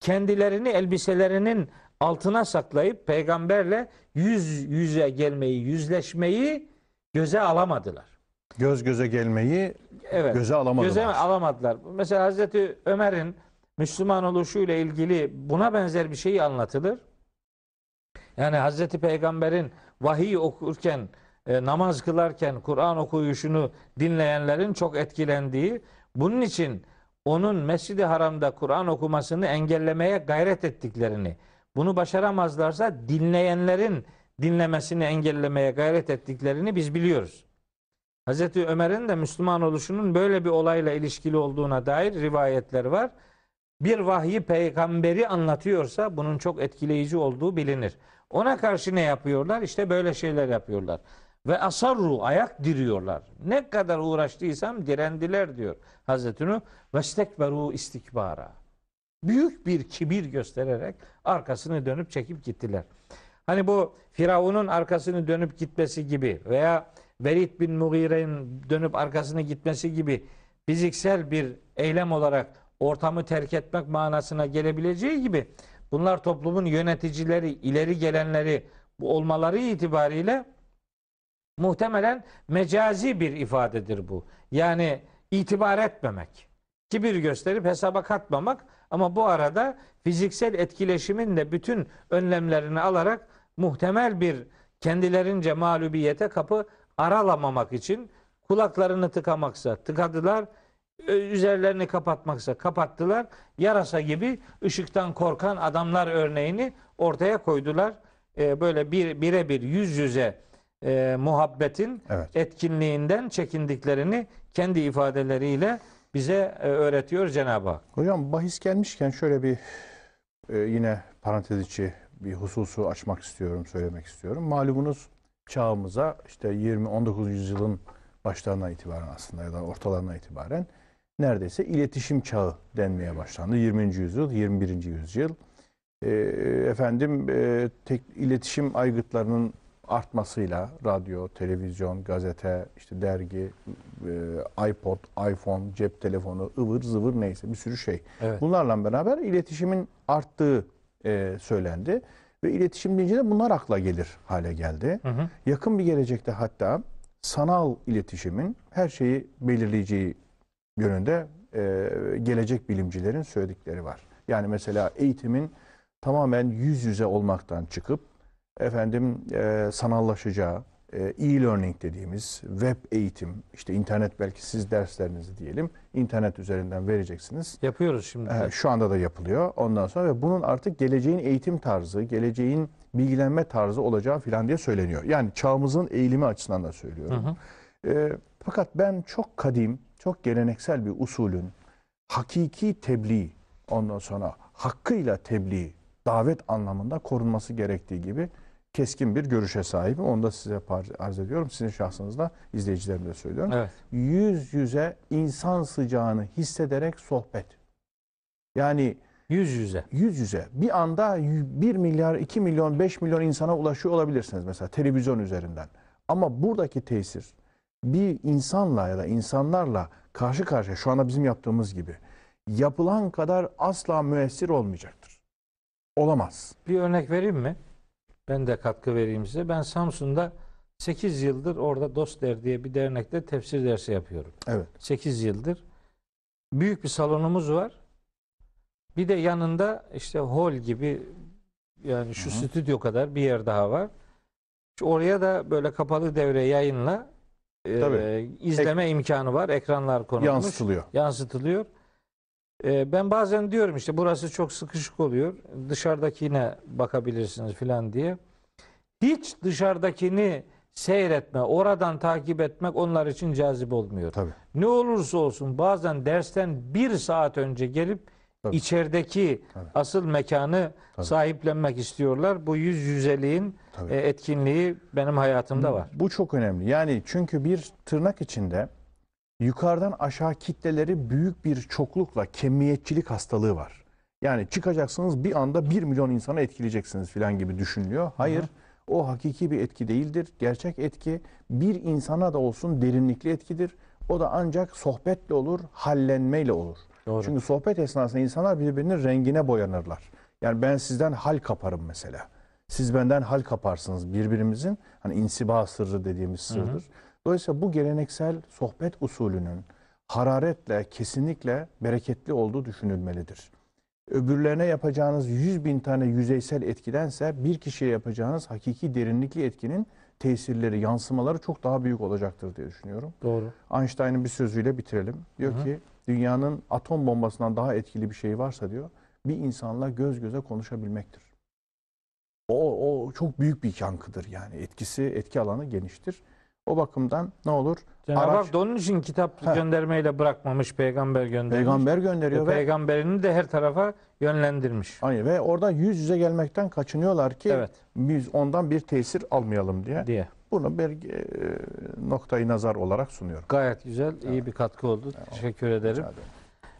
kendilerini elbiselerinin altına saklayıp peygamberle yüz yüze gelmeyi, yüzleşmeyi göze alamadılar. Göz göze gelmeyi Evet. göze alamadılar. Göze alamadılar. Mesela Hazreti Ömer'in Müslüman oluşuyla ilgili buna benzer bir şey anlatılır. Yani Hazreti Peygamber'in vahiy okurken, e, namaz kılarken Kur'an okuyuşunu dinleyenlerin çok etkilendiği, bunun için onun Mescid-i Haram'da Kur'an okumasını engellemeye gayret ettiklerini, bunu başaramazlarsa dinleyenlerin dinlemesini engellemeye gayret ettiklerini biz biliyoruz. Hazreti Ömer'in de Müslüman oluşunun böyle bir olayla ilişkili olduğuna dair rivayetler var. Bir vahyi peygamberi anlatıyorsa bunun çok etkileyici olduğu bilinir. Ona karşı ne yapıyorlar? İşte böyle şeyler yapıyorlar. Ve asarru ayak diriyorlar. Ne kadar uğraştıysam direndiler diyor Hazreti Nuh. Ve stekberu istikbara. Büyük bir kibir göstererek arkasını dönüp çekip gittiler. Hani bu Firavun'un arkasını dönüp gitmesi gibi veya Velid bin Mughire'nin dönüp arkasını gitmesi gibi fiziksel bir eylem olarak ortamı terk etmek manasına gelebileceği gibi bunlar toplumun yöneticileri, ileri gelenleri bu olmaları itibariyle muhtemelen mecazi bir ifadedir bu. Yani itibar etmemek. Kibir gösterip hesaba katmamak ama bu arada fiziksel etkileşimin de bütün önlemlerini alarak muhtemel bir kendilerince mağlubiyete kapı aralamamak için kulaklarını tıkamaksa tıkadılar, üzerlerini kapatmaksa kapattılar. Yarasa gibi ışıktan korkan adamlar örneğini ortaya koydular. Ee, böyle bir birebir yüz yüze e, muhabbetin Evet. etkinliğinden çekindiklerini kendi ifadeleriyle bize e, öğretiyor Cenab-ı Hak. Hocam bahis gelmişken şöyle bir e, yine parantez içi bir hususu açmak istiyorum, söylemek istiyorum. Malumunuz çağımıza işte 20-19 yüzyılın başlarından itibaren aslında ya da ortalarına itibaren neredeyse iletişim çağı denmeye başlandı. 20. yüzyıl, 21. yüzyıl. E, efendim e, tek iletişim aygıtlarının artmasıyla radyo, televizyon, gazete, işte dergi, e, iPod, iPhone, cep telefonu, ıvır zıvır neyse bir sürü şey. Evet. Bunlarla beraber iletişimin arttığı e, söylendi. Ve iletişim deyince de bunlar akla gelir hale geldi. Hı hı. Yakın bir gelecekte hatta sanal iletişimin her şeyi belirleyeceği yönünde e, gelecek bilimcilerin söyledikleri var. Yani mesela eğitimin tamamen yüz yüze olmaktan çıkıp efendim e, sanallaşacağı, e-learning dediğimiz web eğitim, işte internet belki siz derslerinizi diyelim internet üzerinden vereceksiniz. Yapıyoruz şimdi. Ee, şu anda da yapılıyor. Ondan sonra ve bunun artık geleceğin eğitim tarzı, geleceğin bilgilenme tarzı olacağı filan diye söyleniyor. Yani çağımızın eğilimi açısından da Hı söylüyorum. hı. Ee, fakat ben çok kadim, çok geleneksel bir usulün hakiki tebliğ, ondan sonra hakkıyla tebliğ, davet anlamında korunması gerektiği gibi keskin bir görüşe sahibim. Onu da size arz ediyorum. Sizin şahsınızda izleyicilerime söylüyorum Evet. yüz yüze insan sıcağını hissederek sohbet. Yani Yüz yüze. yüz yüze bir anda 1 milyar, 2 milyon, 5 milyon insana ulaşıyor olabilirsiniz mesela televizyon üzerinden. Ama buradaki tesir bir insanla ya da insanlarla karşı karşıya şu anda bizim yaptığımız gibi yapılan kadar asla müessir olmayacaktır. Olamaz. Bir örnek vereyim mi? Ben de katkı vereyim size. Ben Samsun'da 8 yıldır orada Dostler diye bir dernekte tefsir dersi yapıyorum. Evet. 8 yıldır. Büyük bir salonumuz var. Bir de yanında işte hol gibi yani şu Hı hı. stüdyo kadar bir yer daha var. Şu Oraya da böyle kapalı devre yayınla e, izleme imkanı var. Ekranlar konulmuş. Yansıtılıyor. yansıtılıyor. Ee, ben bazen diyorum işte burası çok sıkışık oluyor. Dışarıdakine bakabilirsiniz filan diye. Hiç dışarıdakini seyretme, oradan takip etmek onlar için cazip olmuyor. Tabii. Ne olursa olsun bazen dersten bir saat önce gelip Tabii. içerideki Tabii. asıl mekanı Tabii. sahiplenmek istiyorlar. Bu yüz yüzeliğin Tabii. e, etkinliği benim hayatımda var. Bu çok önemli. Yani çünkü bir tırnak içinde yukarıdan aşağı kitleleri büyük bir çoklukla kemiyetçilik hastalığı var. Yani çıkacaksınız bir anda 1 milyon insanı etkileyeceksiniz falan gibi düşünülüyor. Hayır. O hakiki bir etki değildir. Gerçek etki bir insana da olsun derinlikli etkidir. O da ancak sohbetle olur, hallenmeyle olur. Doğru. Çünkü sohbet esnasında insanlar birbirinin rengine boyanırlar. Yani ben sizden hal kaparım mesela. Siz benden hal kaparsınız birbirimizin hani insiba sırrı dediğimiz sırdır. Dolayısıyla bu geleneksel sohbet usulünün hararetle kesinlikle bereketli olduğu düşünülmelidir. Öbürlerine yapacağınız 100 bin tane yüzeysel etkidense bir kişiye yapacağınız hakiki derinlikli etkinin tesirleri, yansımaları çok daha büyük olacaktır diye düşünüyorum. Doğru. Einstein'ın bir sözüyle bitirelim. Diyor Hı ki dünyanın atom bombasından daha etkili bir şey varsa diyor bir insanla göz göze konuşabilmektir. O, o çok büyük bir yankıdır yani etkisi etki alanı geniştir. O bakımdan ne olur? Cenab-ı Araç- Hak da onun için kitap Heh. göndermeyle bırakmamış, peygamber göndermiş. Peygamber gönderiyor Ve ve peygamberini de her tarafa yönlendirmiş. Aynı ve orada yüz yüze gelmekten kaçınıyorlar ki Evet biz ondan bir tesir almayalım diye. diye. Bunu bir e, noktayı nazar olarak sunuyorum. Gayet güzel, iyi bir katkı oldu. Teşekkür ederim.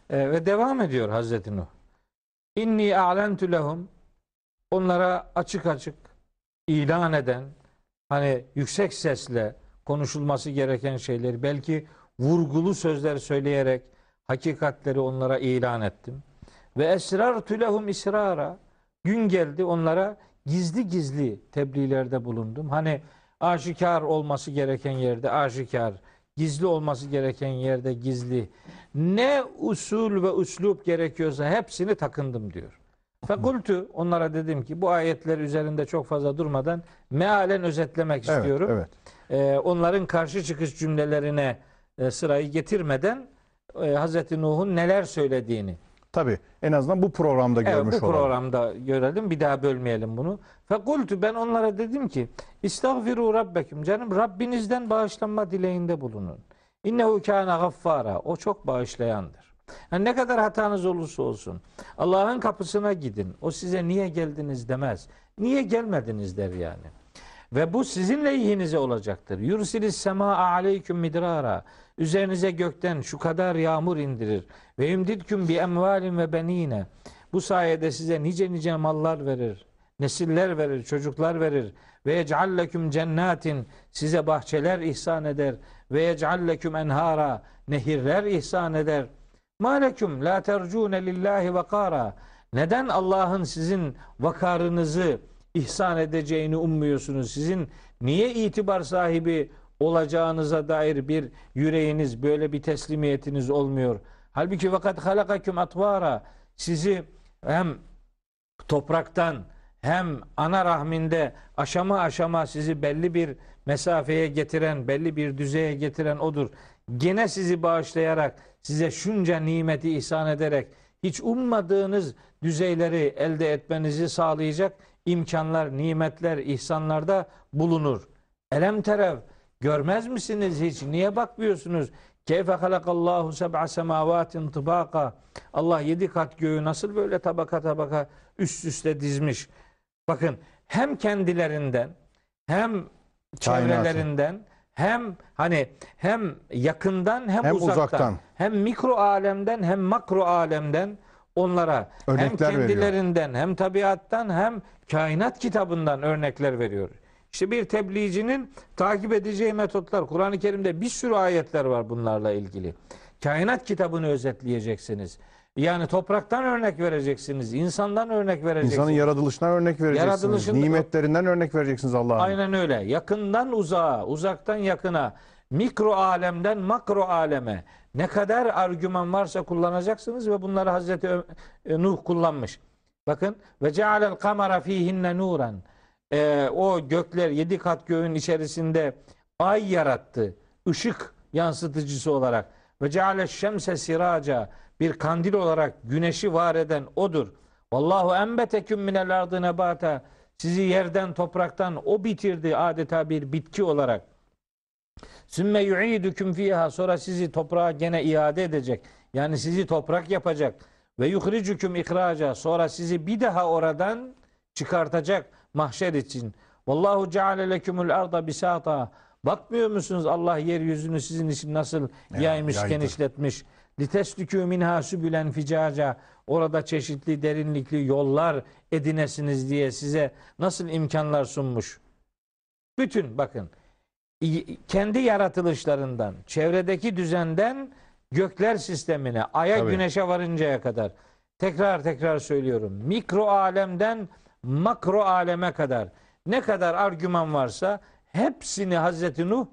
Ee, ve devam ediyor Hazreti Nuh. İnni a'lentu lehum onlara açık açık ilan eden hani yüksek sesle konuşulması gereken şeyleri belki vurgulu sözler söyleyerek hakikatleri onlara ilan ettim. Ve esrartu lehum israra gün geldi onlara gizli gizli tebliğlerde bulundum. Hani aşikar olması gereken yerde aşikar, gizli olması gereken yerde gizli. Ne usul ve üslup gerekiyorsa hepsini takındım diyor. Fekultu onlara dedim ki bu ayetler üzerinde çok fazla durmadan mealen özetlemek Evet, istiyorum. evet. Ee, onların karşı çıkış cümlelerine e, sırayı getirmeden e, Hazreti Nuh'un neler söylediğini Tabii en azından bu programda Evet, görmüş bu olalım. programda görelim. Bir daha bölmeyelim bunu. Fekultu ben onlara dedim ki İstagfiru rabbekum canım Rabbinizden bağışlanma dileğinde bulunun. İnnehu kâne gaffara. O çok bağışlayandır. Yani ne kadar hatanız olursa olsun Allah'ın kapısına gidin. O size niye geldiniz demez. Niye gelmediniz der yani. Ve bu sizin lehinize olacaktır. Yursilis sema aleyküm midrara. Üzerinize gökten şu kadar yağmur indirir. Ve yumdidküm bi emvalin ve benine. Bu sayede size nice nice mallar verir. Nesiller verir, çocuklar verir. Ve yec'alleküm cennatin. Size bahçeler ihsan eder. Ve yec'alleküm enhara. Nehirler ihsan eder. Maleküm la tercune lillahi vakara. Neden Allah'ın sizin vakarınızı, ihsan edeceğini ummuyorsunuz? Sizin niye itibar sahibi olacağınıza dair bir yüreğiniz, böyle bir teslimiyetiniz olmuyor? Halbuki vakat halakaküm atvara sizi hem topraktan hem ana rahminde aşama aşama sizi belli bir mesafeye getiren, belli bir düzeye getiren odur. Gene sizi bağışlayarak, size şunca nimeti ihsan ederek hiç ummadığınız düzeyleri elde etmenizi sağlayacak imkanlar, nimetler, ihsanlarda bulunur. Elem terev görmez misiniz hiç? Niye bakmıyorsunuz? Keyfe halakallahu seb'a semavatin tıbaka. Allah yedi kat göğü nasıl böyle tabaka tabaka üst üste dizmiş. Bakın hem kendilerinden hem çevrelerinden hem hani hem yakından hem, Hem uzaktan, uzaktan. hem mikro alemden hem makro alemden onlara hem Örnekler veriyor. kendilerinden hem tabiattan hem kainat kitabından örnekler veriyor. İşte bir tebliğcinin takip edeceği metotlar Kur'an-ı Kerim'de bir sürü ayetler var bunlarla ilgili. Kainat kitabını özetleyeceksiniz. Yani topraktan örnek vereceksiniz, insandan örnek vereceksiniz. İnsanın yaratılışına örnek vereceksiniz. Yaratılışında- Nimetlerinden örnek vereceksiniz Allah'ın. Aynen öyle. Yakından uzağa, uzaktan yakına, mikro alemden makro aleme ne kadar argüman varsa kullanacaksınız ve bunları Hazreti e, Nuh kullanmış. Bakın ve cealel kamera fihinne nuran. Ee, o gökler yedi kat göğün içerisinde ay yarattı. Işık yansıtıcısı olarak. Ve ceale şemse siraca bir kandil olarak güneşi var eden odur. Vallahu enbeteküm minel ardı nebata. Sizi yerden topraktan o bitirdi adeta bir bitki olarak. Sümme yu'idüküm fiha sonra sizi toprağa gene iade edecek. Yani sizi toprak yapacak. Ve yuhricüküm ihraca sonra sizi bir daha oradan çıkartacak mahşer için. Vallahu ceale lekümül arda bisata. Bakmıyor musunuz Allah yeryüzünü sizin için nasıl yaymış, yaydı. genişletmiş. Liteslükü minha sübülen ficaca. Orada çeşitli derinlikli yollar edinesiniz diye size nasıl imkanlar sunmuş. Bütün bakın kendi yaratılışlarından, çevredeki düzenden gökler sistemine, aya Tabii. güneşe varıncaya kadar tekrar tekrar söylüyorum. Mikro alemden makro aleme kadar ne kadar argüman varsa hepsini Hazreti Nuh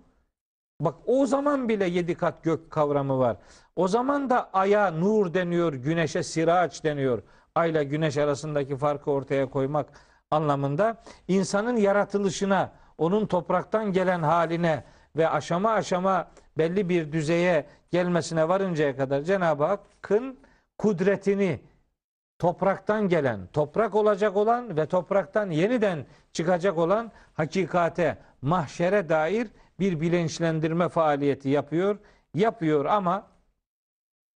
Bak o zaman bile yedi kat gök kavramı var. O zaman da aya nur deniyor, güneşe siraç deniyor. Ayla güneş arasındaki farkı ortaya koymak anlamında insanın yaratılışına, onun topraktan gelen haline ve aşama aşama belli bir düzeye gelmesine varıncaya kadar Cenab-ı Hakk'ın kudretini topraktan gelen, toprak olacak olan ve topraktan yeniden çıkacak olan hakikate, mahşere dair bir bilinçlendirme faaliyeti yapıyor. Yapıyor ama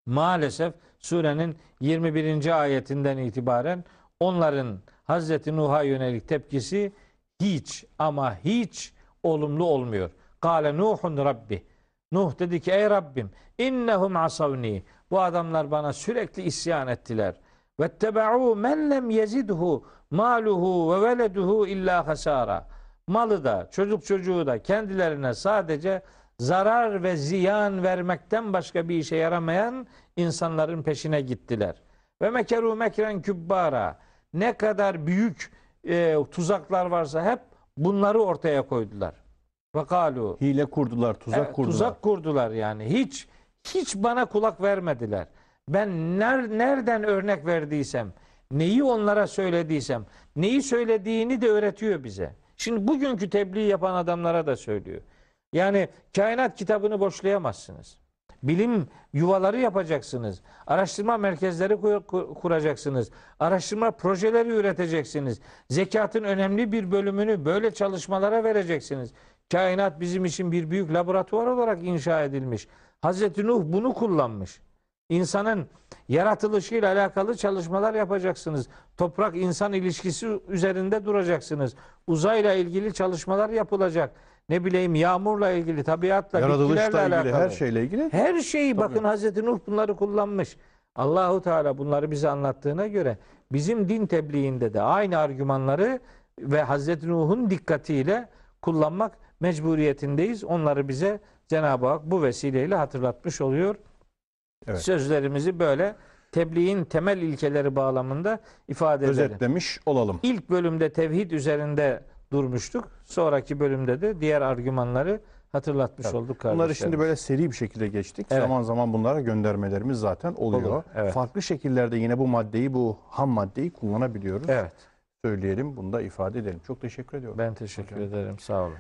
maalesef surenin 21. ayetinden itibaren onların Hazreti Nuh'a yönelik tepkisi hiç ama hiç olumlu olmuyor. Kale Nuhun Rabbi. Nuh dedi ki ey Rabbim innehum asavni. Bu adamlar bana sürekli isyan ettiler. Vettebe'u men lem yezidhu maluhu ve veleduhu illa hasara. Malı da çocuk çocuğu da kendilerine sadece zarar ve ziyan vermekten başka bir işe yaramayan insanların peşine gittiler. Ve mekeru mekren kübbara. Ne kadar büyük e, tuzaklar varsa hep bunları ortaya koydular. Ve kalu Hile kurdular, tuzak Evet, kurdular. Tuzak kurdular yani. Hiç hiç bana kulak vermediler. Ben ner, nereden örnek verdiysem, neyi onlara söylediysem, neyi söylediğini de öğretiyor bize. Şimdi bugünkü tebliğ yapan adamlara da söylüyor. Yani kainat kitabını boşlayamazsınız. Bilim yuvaları yapacaksınız. Araştırma merkezleri kur- kur- kuracaksınız. Araştırma projeleri üreteceksiniz. Zekatın önemli bir bölümünü böyle çalışmalara vereceksiniz. Kainat bizim için bir büyük laboratuvar olarak inşa edilmiş. Hazreti Nuh bunu kullanmış. İnsanın yaratılışıyla alakalı çalışmalar yapacaksınız. Toprak insan ilişkisi üzerinde duracaksınız. Uzayla ilgili çalışmalar yapılacak. Ne bileyim yağmurla ilgili, tabiatla, bitkilerle Yaratılışla ilgili alakalı. her şeyle ilgili. Her şeyi bakın Hazreti Nuh bunları kullanmış. Allahu Teala bunları bize anlattığına göre bizim din tebliğinde de aynı argümanları ve Hazreti Nuh'un dikkatiyle kullanmak mecburiyetindeyiz. Onları bize Cenab-ı Hak bu vesileyle hatırlatmış oluyor. Evet. Sözlerimizi böyle tebliğin temel ilkeleri bağlamında ifade edelim. Özetlemiş olalım. İlk bölümde tevhid üzerinde durmuştuk. Sonraki bölümde de diğer argümanları hatırlatmış Tabii. olduk kardeşlerim. Bunları şimdi böyle seri bir şekilde geçtik. Evet. Zaman zaman bunlara göndermelerimiz zaten oluyor. Olur, evet. Farklı şekillerde yine bu maddeyi, bu ham maddeyi kullanabiliyoruz. Evet. Söyleyelim, bunu da ifade edelim. Çok teşekkür ediyorum. Ben teşekkür ederim. Sağ olun.